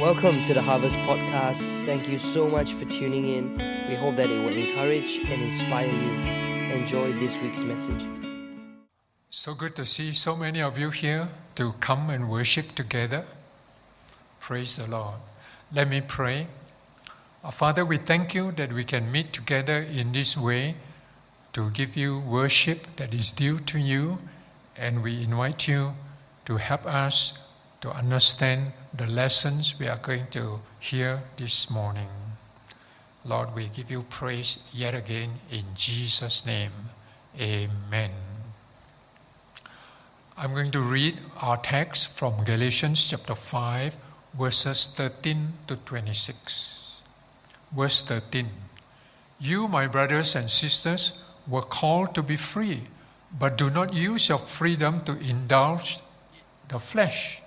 Welcome to the Harvest Podcast. Thank you so much for tuning in. We hope that it will encourage and inspire you. Enjoy this week's message. So good to see so many of you here to come and worship together. Praise the Lord. Let me pray. Our Father, we thank you that we can meet together in this way to give you worship that is due to you, and we invite you to help us to understand the lessons we are going to hear this morning. Lord, we give you praise yet again in Jesus' name. Amen. I'm going to read our text from Galatians chapter 5, verses 13 to 26. Verse 13 You, my brothers and sisters, were called to be free, but do not use your freedom to indulge the flesh.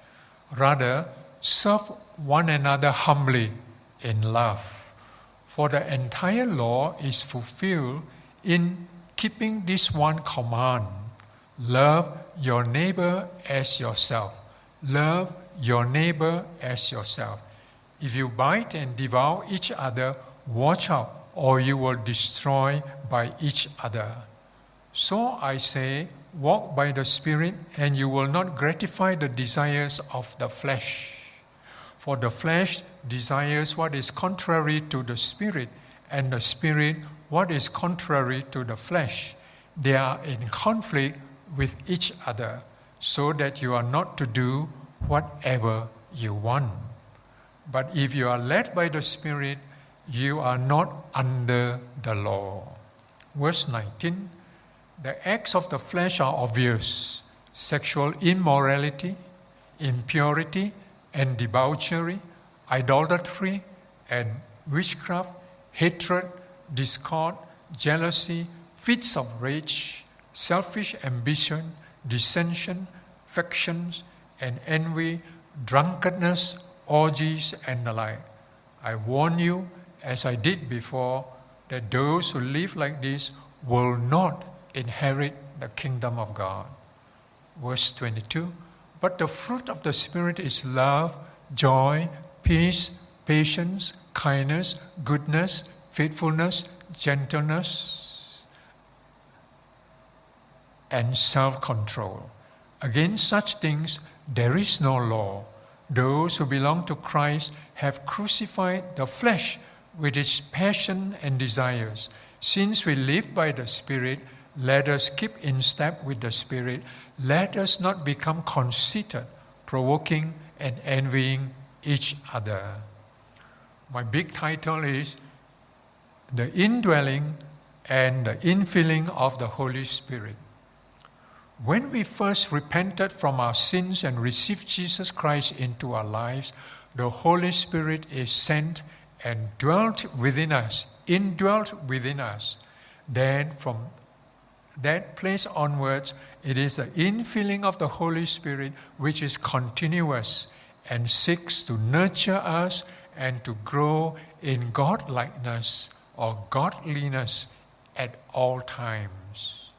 Rather, serve one another humbly in love. For the entire law is fulfilled in keeping this one command love your neighbor as yourself. Love your neighbor as yourself. If you bite and devour each other, watch out, or you will destroy by each other. So I say, walk by the Spirit, and you will not gratify the desires of the flesh. For the flesh desires what is contrary to the Spirit, and the Spirit what is contrary to the flesh. They are in conflict with each other, so that you are not to do whatever you want. But if you are led by the Spirit, you are not under the law. Verse 19 The acts of the flesh are obvious sexual immorality, impurity, and debauchery, idolatry, and witchcraft, hatred, discord, jealousy, fits of rage, selfish ambition, dissension, factions, and envy, drunkenness, orgies, and the like. I warn you, as I did before, that those who live like this will not inherit the kingdom of God. Verse 22 But the fruit of the Spirit is love, joy, peace, patience, kindness, goodness, faithfulness, gentleness, and self control. Against such things there is no law. Those who belong to Christ have crucified the flesh with its passion and desires. Since we live by the Spirit, let us keep in step with the Spirit. Let us not become conceited, provoking and envying each other. My big title is The Indwelling and the Infilling of the Holy Spirit. When we first repented from our sins and received Jesus Christ into our lives, the Holy Spirit is sent and dwelt within us, indwelt within us. Then from that place onwards, it is the infilling of the Holy Spirit which is continuous and seeks to nurture us and to grow in godlikeness or godliness at all times.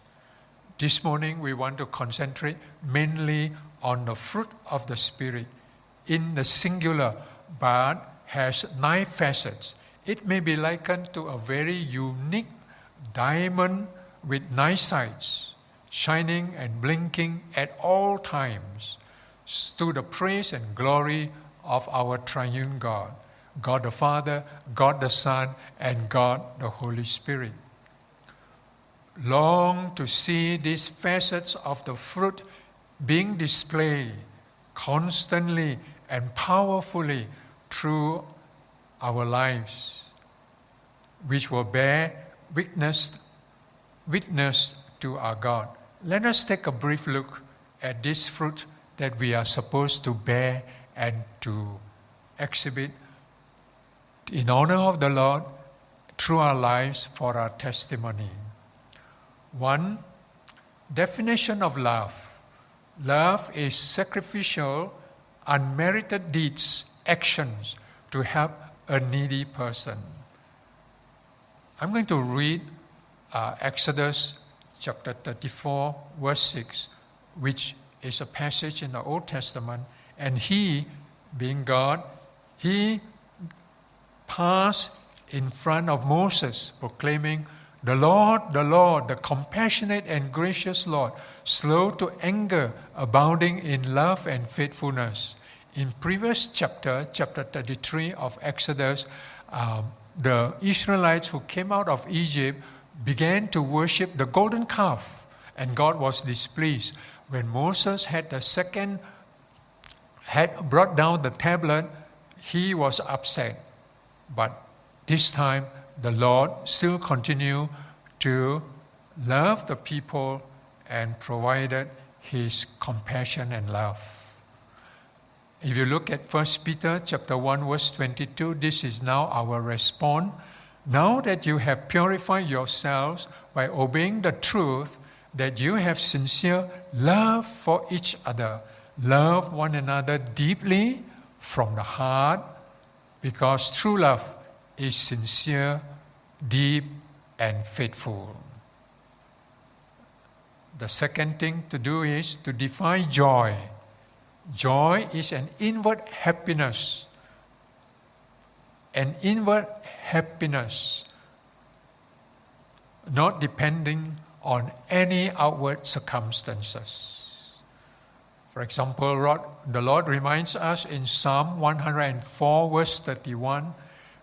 This morning, we want to concentrate mainly on the fruit of the Spirit in the singular, but has nine facets. It may be likened to a very unique diamond with nice sides, shining and blinking at all times, to the praise and glory of our triune God God the Father, God the Son, and God the Holy Spirit. Long to see these facets of the fruit being displayed constantly and powerfully through our lives, which will bear witness witness to our God. Let us take a brief look at this fruit that we are supposed to bear and to exhibit in honor of the Lord through our lives for our testimony. One, definition of love. Love is sacrificial, unmerited deeds, actions to help a needy person. I'm going to read uh, Exodus chapter 34, verse 6, which is a passage in the Old Testament. And he, being God, he passed in front of Moses, proclaiming, The Lord, the Lord, the compassionate and gracious Lord, slow to anger, abounding in love and faithfulness. In previous chapter, chapter 33 of Exodus, um, the Israelites who came out of Egypt began to worship the golden calf, and God was displeased. When Moses had the second, had brought down the tablet, he was upset. But this time, the Lord still continued to love the people and provided his compassion and love. If you look at 1 Peter chapter 1 verse 22, this is now our response. Now that you have purified yourselves by obeying the truth, that you have sincere love for each other, love one another deeply from the heart, because true love is sincere, deep, and faithful. The second thing to do is to define joy. Joy is an inward happiness. An inward happiness, not depending on any outward circumstances. For example, the Lord reminds us in Psalm 104, verse 31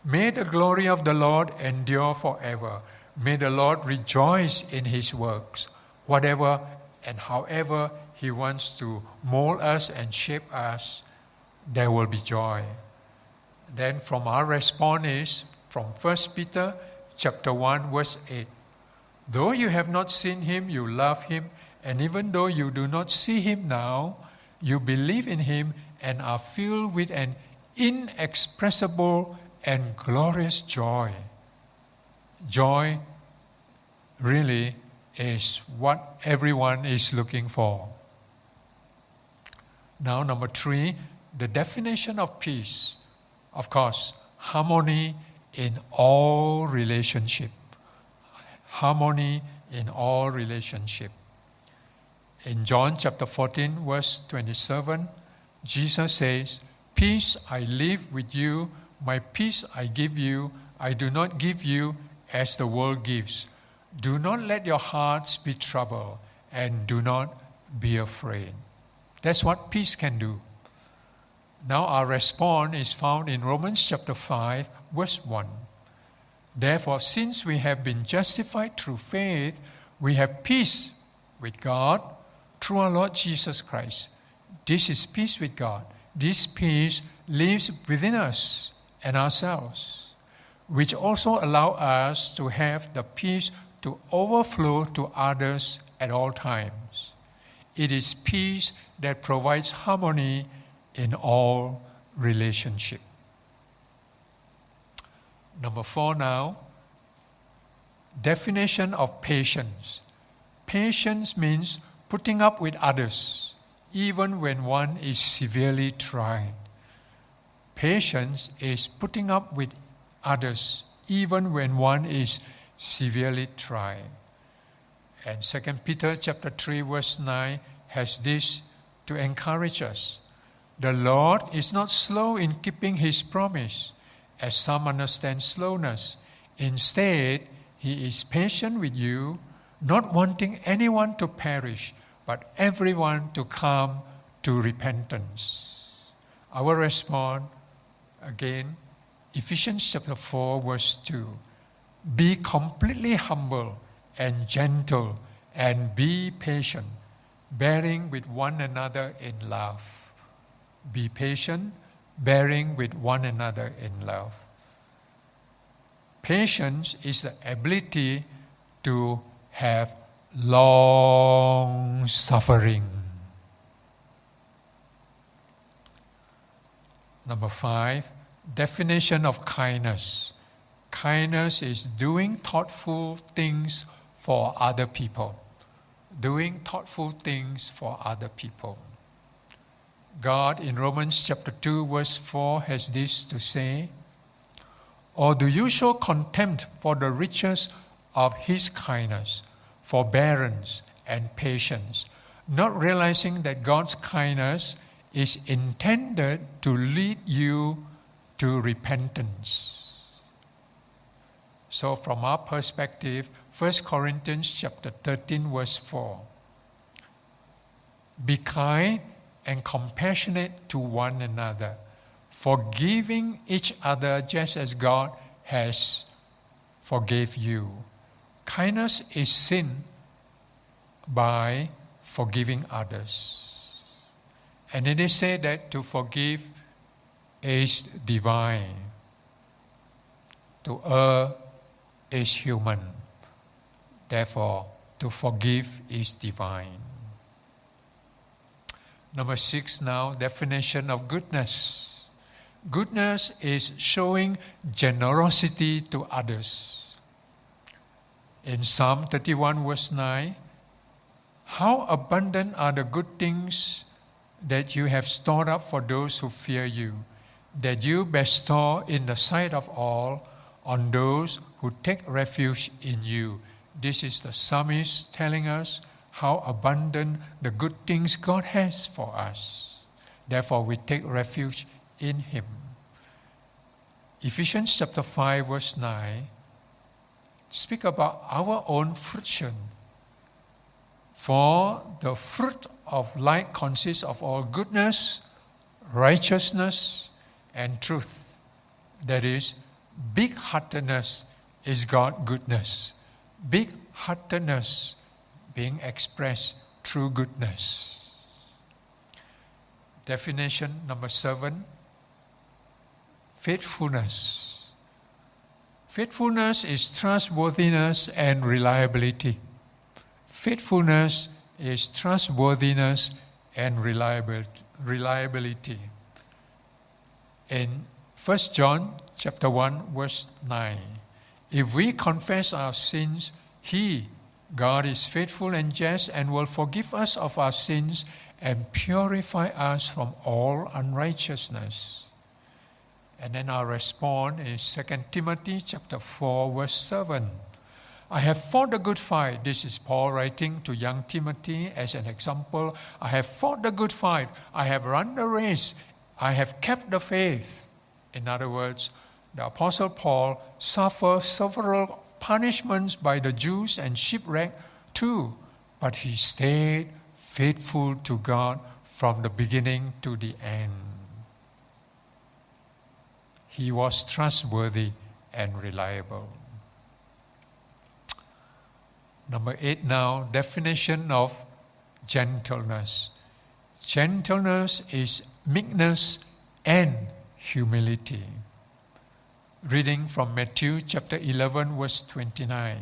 May the glory of the Lord endure forever. May the Lord rejoice in his works. Whatever and however he wants to mold us and shape us, there will be joy. Then from our response is from 1 Peter chapter 1 verse 8. Though you have not seen him, you love him, and even though you do not see him now, you believe in him and are filled with an inexpressible and glorious joy. Joy really is what everyone is looking for. Now, number three, the definition of peace. Of course, harmony in all relationship. Harmony in all relationship. In John chapter 14, verse 27, Jesus says, Peace I live with you, my peace I give you, I do not give you as the world gives. Do not let your hearts be troubled, and do not be afraid. That's what peace can do. Now, our response is found in Romans chapter 5, verse 1. Therefore, since we have been justified through faith, we have peace with God through our Lord Jesus Christ. This is peace with God. This peace lives within us and ourselves, which also allow us to have the peace to overflow to others at all times. It is peace that provides harmony in all relationship. Number four now, definition of patience. Patience means putting up with others, even when one is severely tried. Patience is putting up with others, even when one is severely tried. And 2 Peter chapter 3 verse 9 has this to encourage us. The Lord is not slow in keeping his promise, as some understand slowness. Instead, he is patient with you, not wanting anyone to perish, but everyone to come to repentance. Our response, again, Ephesians chapter 4, verse 2. Be completely humble and gentle and be patient, bearing with one another in love. Be patient, bearing with one another in love. Patience is the ability to have long suffering. Number five, definition of kindness. Kindness is doing thoughtful things for other people. Doing thoughtful things for other people. God in Romans chapter 2, verse 4 has this to say Or do you show contempt for the riches of His kindness, forbearance, and patience, not realizing that God's kindness is intended to lead you to repentance. So, from our perspective, 1 Corinthians chapter 13, verse 4 Be kind and compassionate to one another, forgiving each other just as God has forgave you. Kindness is seen by forgiving others. And it is said that to forgive is divine, to err is human. Therefore, to forgive is divine. Number six now, definition of goodness. Goodness is showing generosity to others. In Psalm 31, verse 9, how abundant are the good things that you have stored up for those who fear you, that you bestow in the sight of all on those who take refuge in you. This is the psalmist telling us how abundant the good things God has for us. Therefore, we take refuge in Him. Ephesians chapter 5, verse 9 speak about our own fruition. For the fruit of light consists of all goodness, righteousness, and truth. That is, big heartedness is God goodness. Big heartedness being expressed through goodness. Definition number seven faithfulness. Faithfulness is trustworthiness and reliability. Faithfulness is trustworthiness and reliability. In 1 John chapter 1 verse 9, if we confess our sins, he God is faithful and just and will forgive us of our sins and purify us from all unrighteousness. And then our response is 2 Timothy chapter 4 verse 7. I have fought the good fight. This is Paul writing to young Timothy as an example. I have fought the good fight. I have run the race. I have kept the faith. In other words, the Apostle Paul suffered several punishments by the Jews and shipwreck too, but he stayed faithful to God from the beginning to the end. He was trustworthy and reliable. Number eight now, definition of gentleness. Gentleness is meekness and humility. Reading from Matthew chapter 11, verse 29.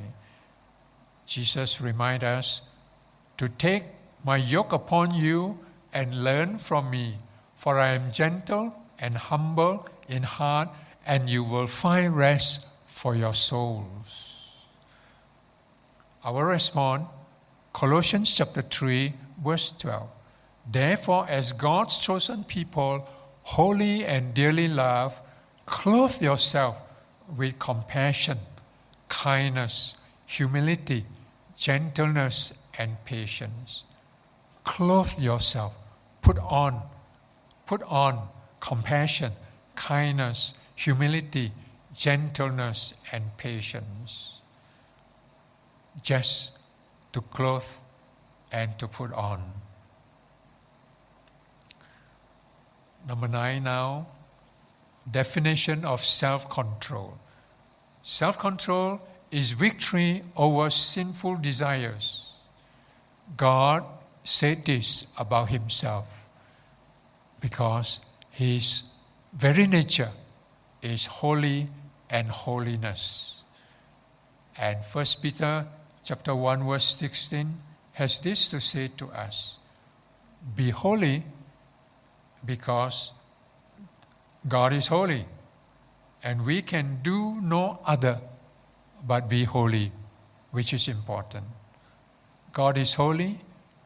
Jesus reminds us to take my yoke upon you and learn from me, for I am gentle and humble in heart, and you will find rest for your souls. Our response, Colossians chapter 3, verse 12. Therefore, as God's chosen people, holy and dearly loved, clothe yourself with compassion, kindness, humility, gentleness, and patience. Clothe yourself, put on, put on compassion, kindness, humility, gentleness, and patience just to clothe and to put on. Number nine now, definition of self control. Self control is victory over sinful desires. God said this about himself because his very nature is holy and holiness. And First Peter chapter 1, verse 16, has this to say to us Be holy because God is holy, and we can do no other but be holy, which is important. God is holy,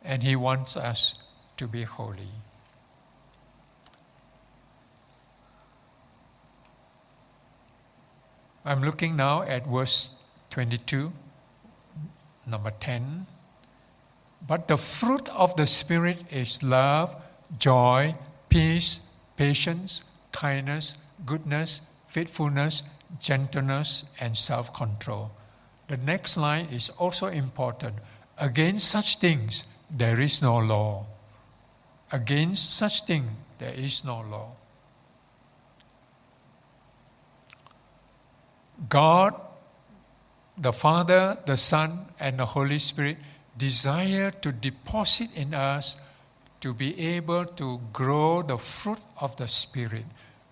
and He wants us to be holy. I'm looking now at verse 22 Number 10. But the fruit of the Spirit is love, joy, peace, patience, kindness, goodness, faithfulness, gentleness, and self control. The next line is also important. Against such things, there is no law. Against such thing, there is no law. God, the Father, the Son, and the Holy Spirit desire to deposit in us to be able to grow the fruit of the Spirit,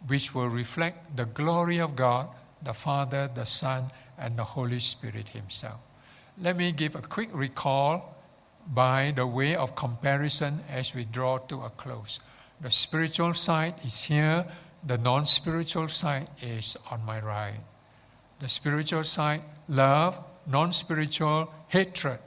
which will reflect the glory of God, the Father, the Son, and the Holy Spirit Himself. Let me give a quick recall by the way of comparison as we draw to a close. The spiritual side is here, the non spiritual side is on my right. The spiritual side, love, non spiritual, hatred,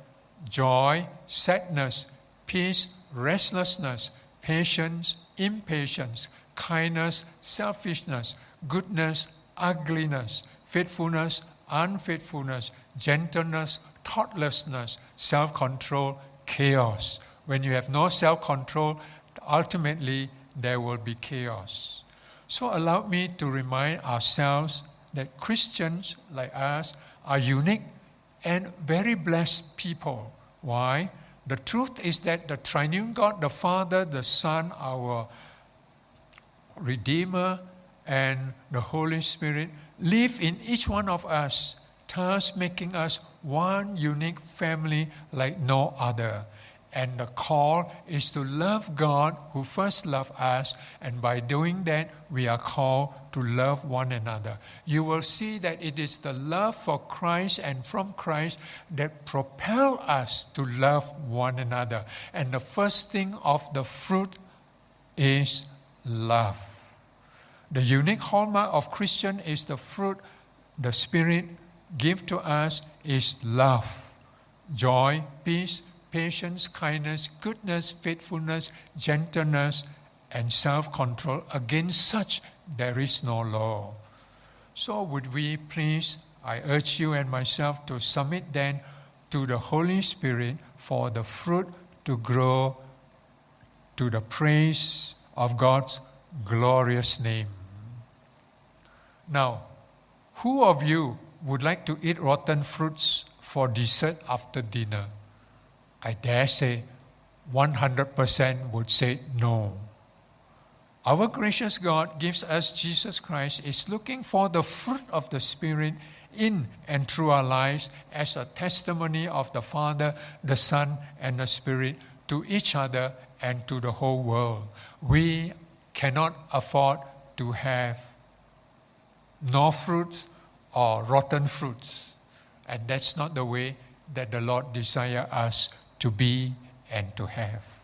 joy, sadness, peace, restlessness, patience, impatience, kindness, selfishness, goodness, ugliness, faithfulness, unfaithfulness, gentleness, thoughtlessness, self control, chaos. When you have no self control, ultimately there will be chaos. So, allow me to remind ourselves that Christians like us are unique and very blessed people. Why? The truth is that the triune God, the Father, the Son, our Redeemer, and the Holy Spirit live in each one of us, thus making us one unique family like no other. And the call is to love God who first loved us, and by doing that, we are called to love one another. You will see that it is the love for Christ and from Christ that propel us to love one another. And the first thing of the fruit is love. The unique hallmark of Christian is the fruit the Spirit give to us is love, joy, peace, patience, kindness, goodness, faithfulness, gentleness, and self control. Against such there is no law. So, would we please, I urge you and myself to submit then to the Holy Spirit for the fruit to grow to the praise of God's glorious name. Now, who of you would like to eat rotten fruits for dessert after dinner? I dare say 100% would say no. Our gracious God gives us Jesus Christ, is looking for the fruit of the Spirit in and through our lives as a testimony of the Father, the Son, and the Spirit to each other and to the whole world. We cannot afford to have no fruits or rotten fruits. And that's not the way that the Lord desires us to be and to have.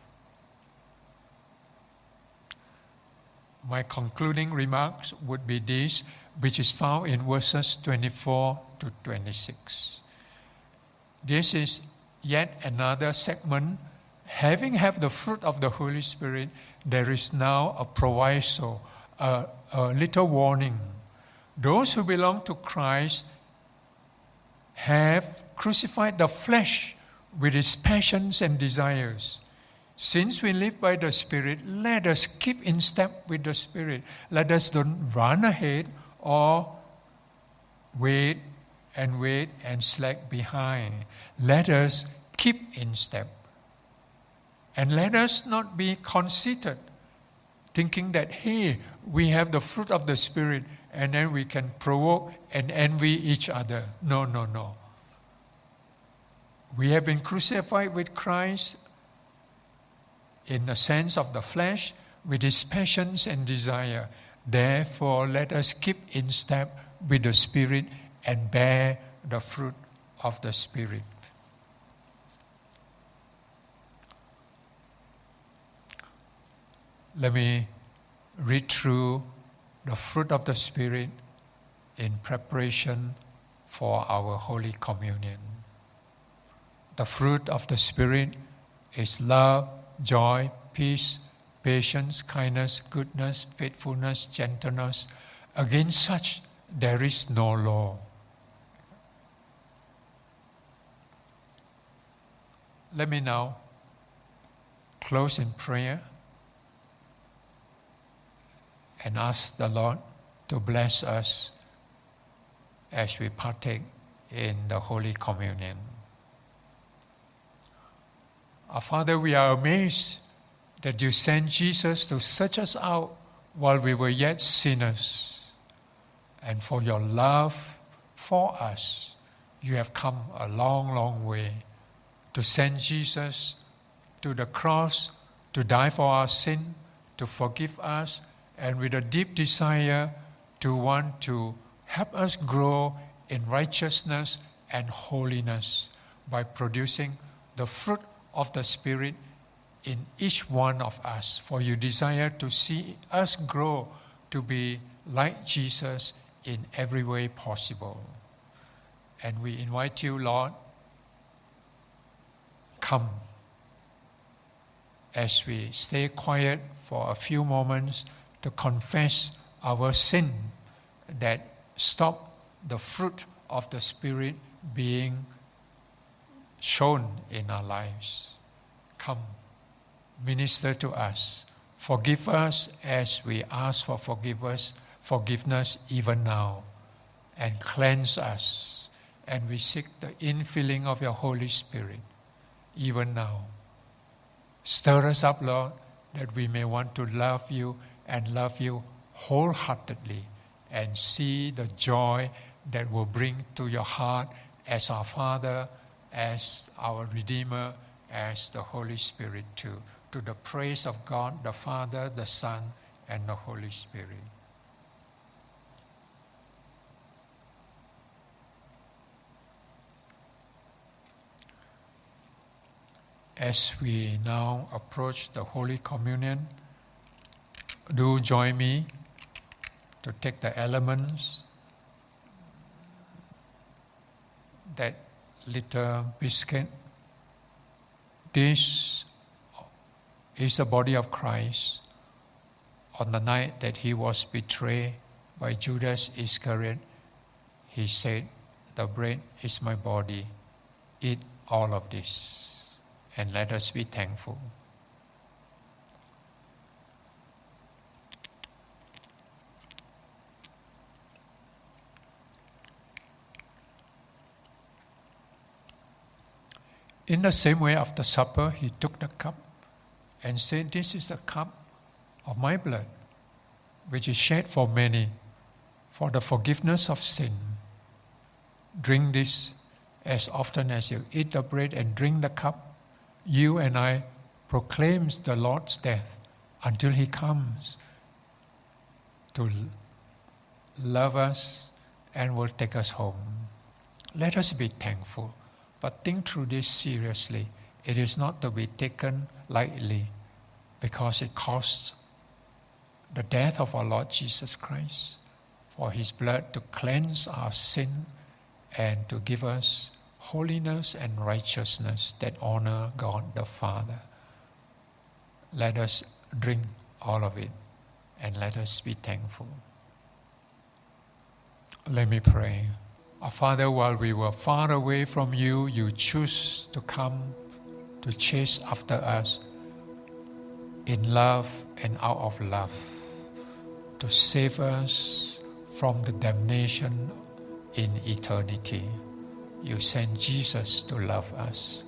My concluding remarks would be this, which is found in verses 24 to 26. This is yet another segment. Having have the fruit of the Holy Spirit, there is now a proviso, a, a little warning. Those who belong to Christ have crucified the flesh with its passions and desires. Since we live by the Spirit, let us keep in step with the Spirit. Let us don't run ahead or wait and wait and slack behind. Let us keep in step. And let us not be conceited, thinking that, hey, we have the fruit of the Spirit and then we can provoke and envy each other. No, no, no. We have been crucified with Christ in the sense of the flesh with his passions and desire. Therefore, let us keep in step with the Spirit and bear the fruit of the Spirit. Let me read through the fruit of the Spirit in preparation for our Holy Communion. The fruit of the Spirit is love, joy, peace, patience, kindness, goodness, faithfulness, gentleness. Against such there is no law. Let me now close in prayer. And ask the Lord to bless us as we partake in the Holy Communion. Our Father, we are amazed that you sent Jesus to search us out while we were yet sinners. And for your love for us, you have come a long, long way to send Jesus to the cross to die for our sin, to forgive us, and with a deep desire to want to help us grow in righteousness and holiness by producing the fruit of the Spirit in each one of us. For you desire to see us grow to be like Jesus in every way possible. And we invite you, Lord, come as we stay quiet for a few moments to confess our sin that stop the fruit of the Spirit being shown in our lives. Come, minister to us. Forgive us as we ask for forgiveness, forgiveness even now. And cleanse us. And we seek the infilling of your Holy Spirit even now. Stir us up, Lord, that we may want to love you and love you wholeheartedly and see the joy that will bring to your heart as our Father, as our Redeemer, as the Holy Spirit too, to the praise of God, the Father, the Son, and the Holy Spirit. As we now approach the Holy Communion, do join me to take the elements, that little biscuit. This is the body of Christ on the night that he was betrayed by Judas Iscariot. He said, The bread is my body. Eat all of this and let us be thankful. In the same way, after supper, he took the cup and said, This is the cup of my blood, which is shed for many for the forgiveness of sin. Drink this as often as you eat the bread and drink the cup you and I proclaims the Lord's death until he comes to love us and will take us home. Let us be thankful, but think through this seriously. It is not to be taken lightly because it costs the death of our Lord Jesus Christ for his blood to cleanse our sin and to give us holiness and righteousness that honor God the Father. Let us drink all of it and let us be thankful. Let me pray. Our Father, while we were far away from you, you choose to come to chase after us in love and out of love, to save us from the damnation in eternity you sent Jesus to love us.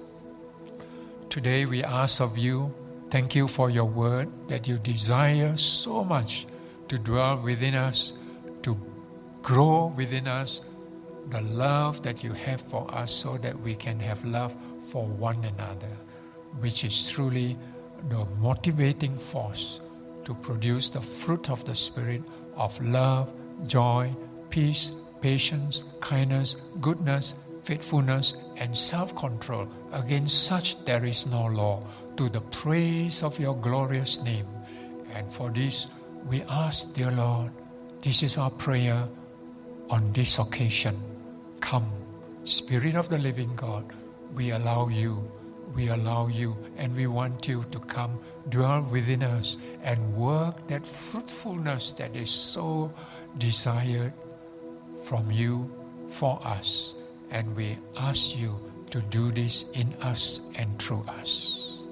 Today we ask of you, thank you for your word that you desire so much to dwell within us, to grow within us the love that you have for us so that we can have love for one another, which is truly the motivating force to produce the fruit of the Spirit of love, joy, peace, patience, kindness, goodness, faithfulness, and self control. Against such there is no law, to the praise of your glorious name. And for this we ask, dear Lord, this is our prayer on this occasion. Come, Spirit of the living God, we allow you, we allow you, and we want you to come dwell within us and work that fruitfulness that is so desired from you for us. And we ask you to do this in us and through us.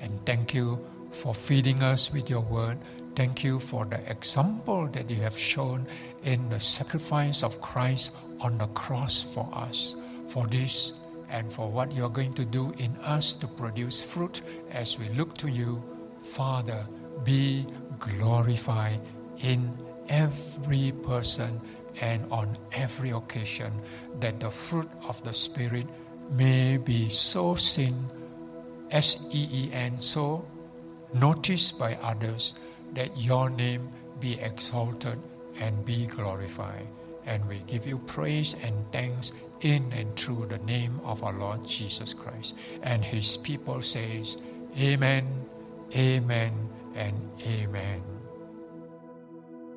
And thank you for feeding us with your word. Thank you for the example that you have shown in the sacrifice of Christ on the cross for us. For this and for what you're going to do in us to produce fruit as we look to you, Father, be glorified in every person and on every occasion, that the fruit of the Spirit may be so seen, S E E N, so noticed by others, that your name be exalted and be glorified. And we give you praise and thanks in and through the name of our Lord Jesus Christ. And his people says, Amen, Amen, and Amen.